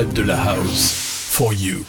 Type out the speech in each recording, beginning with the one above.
secrètes de la house. For you.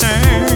concern.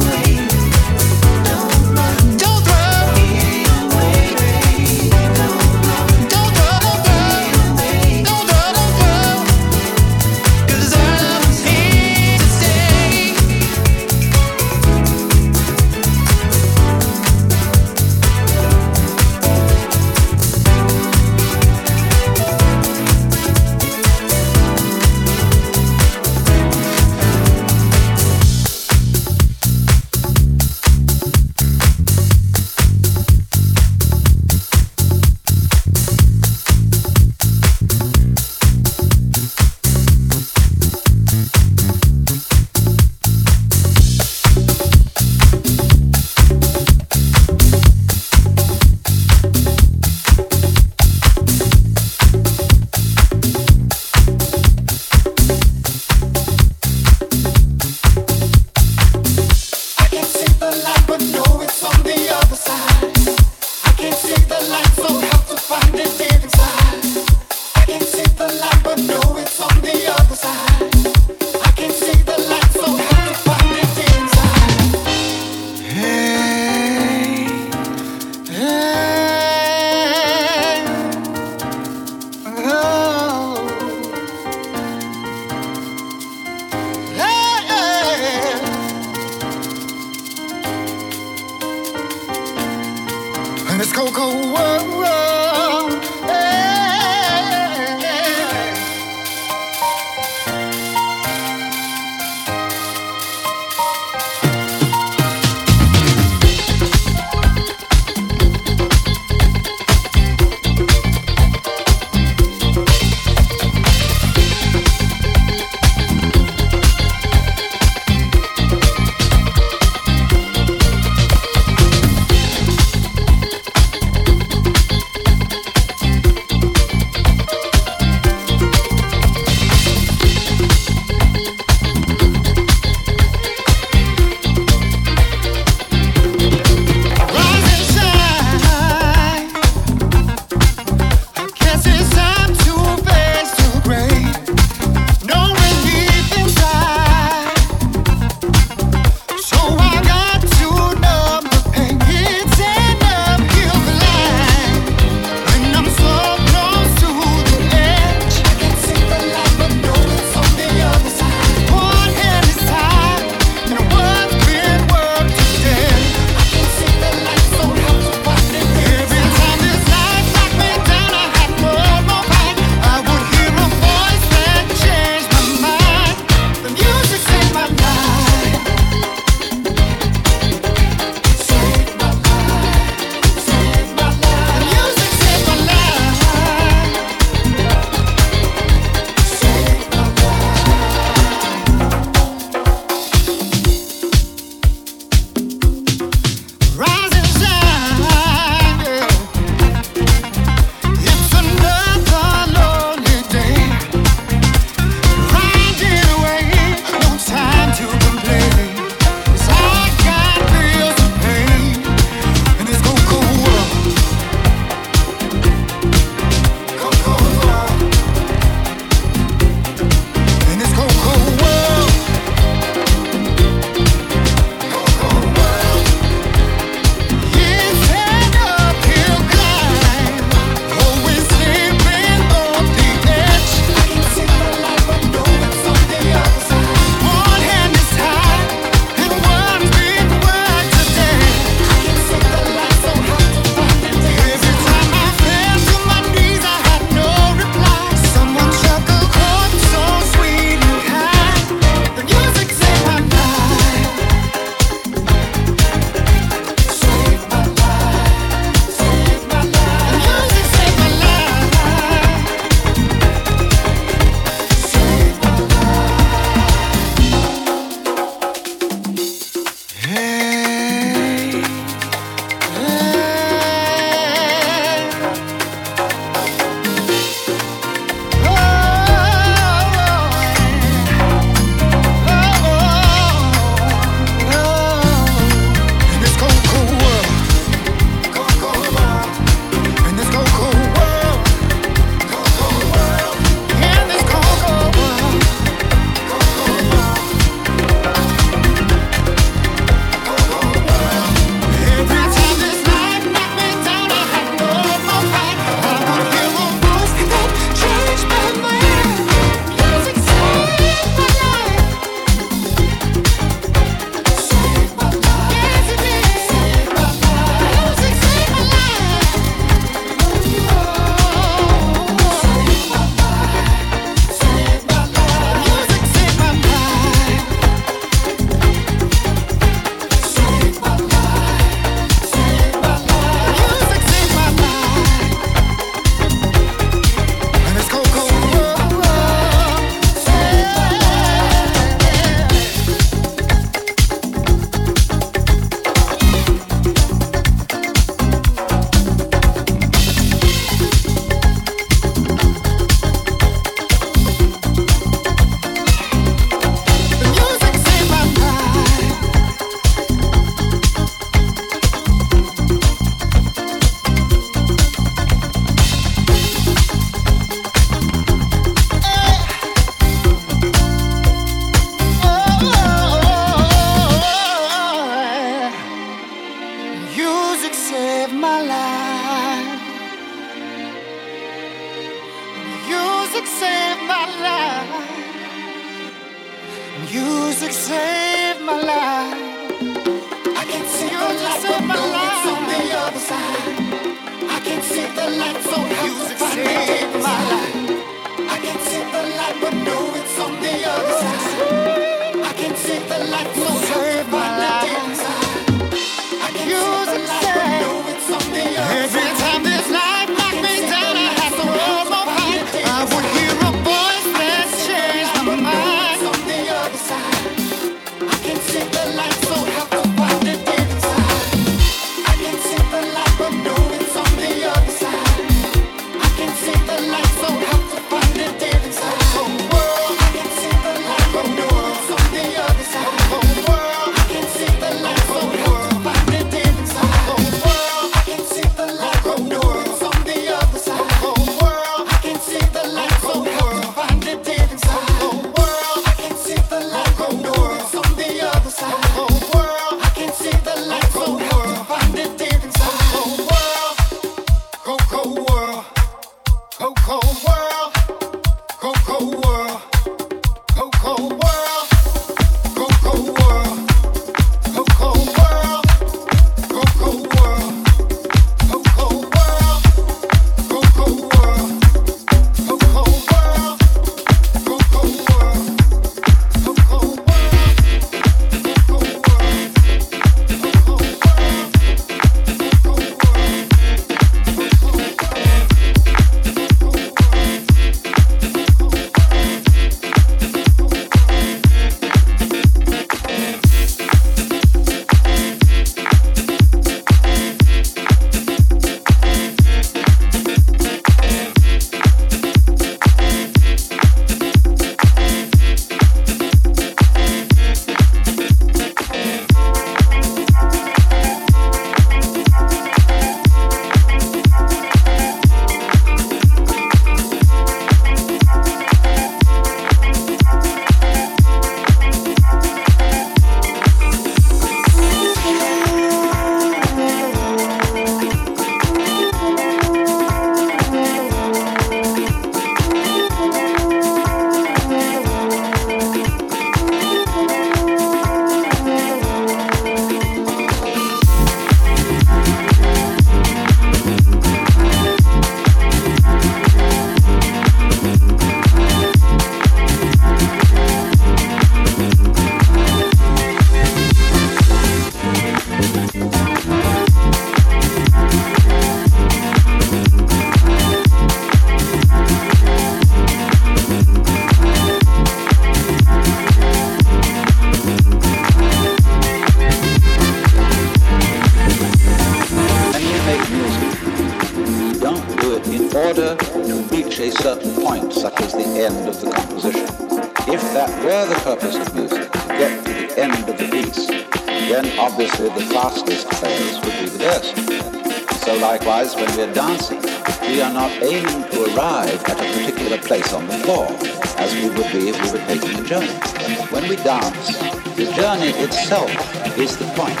is the point.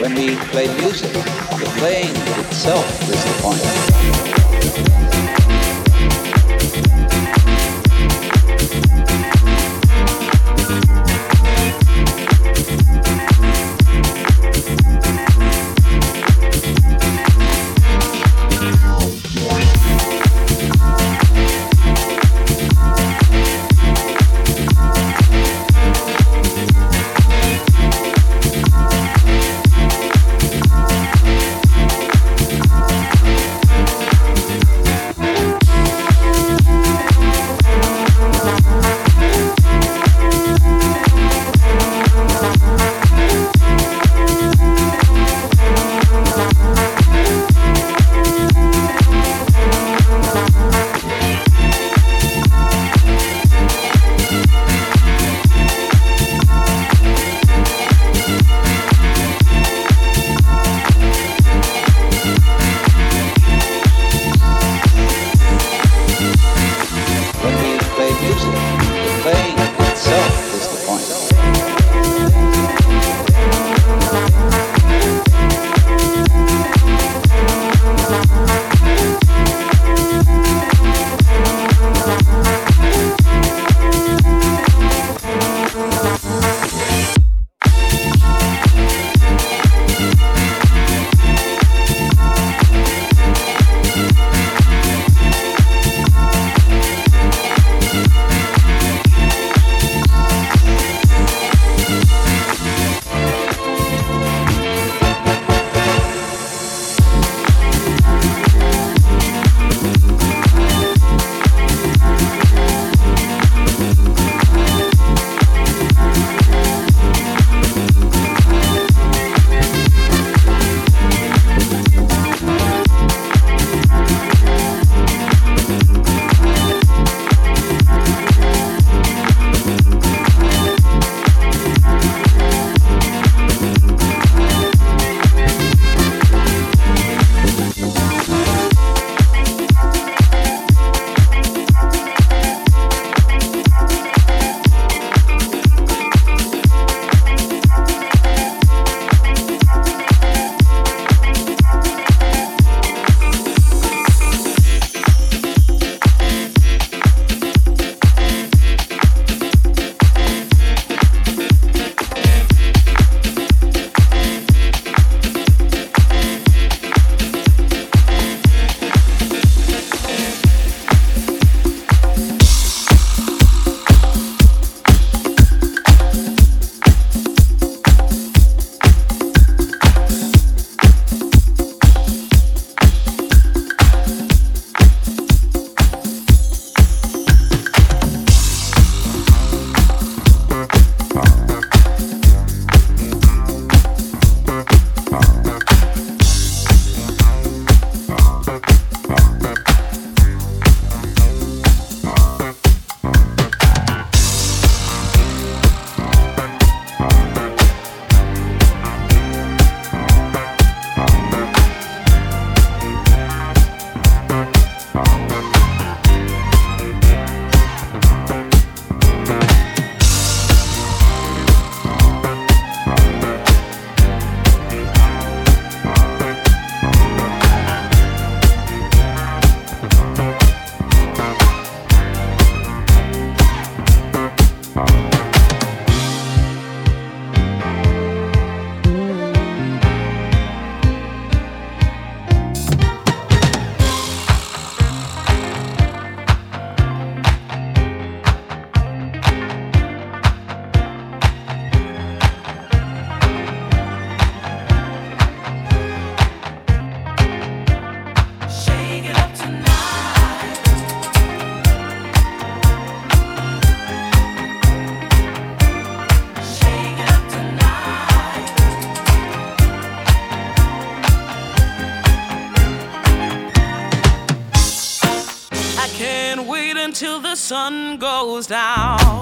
When we play music, sun goes down.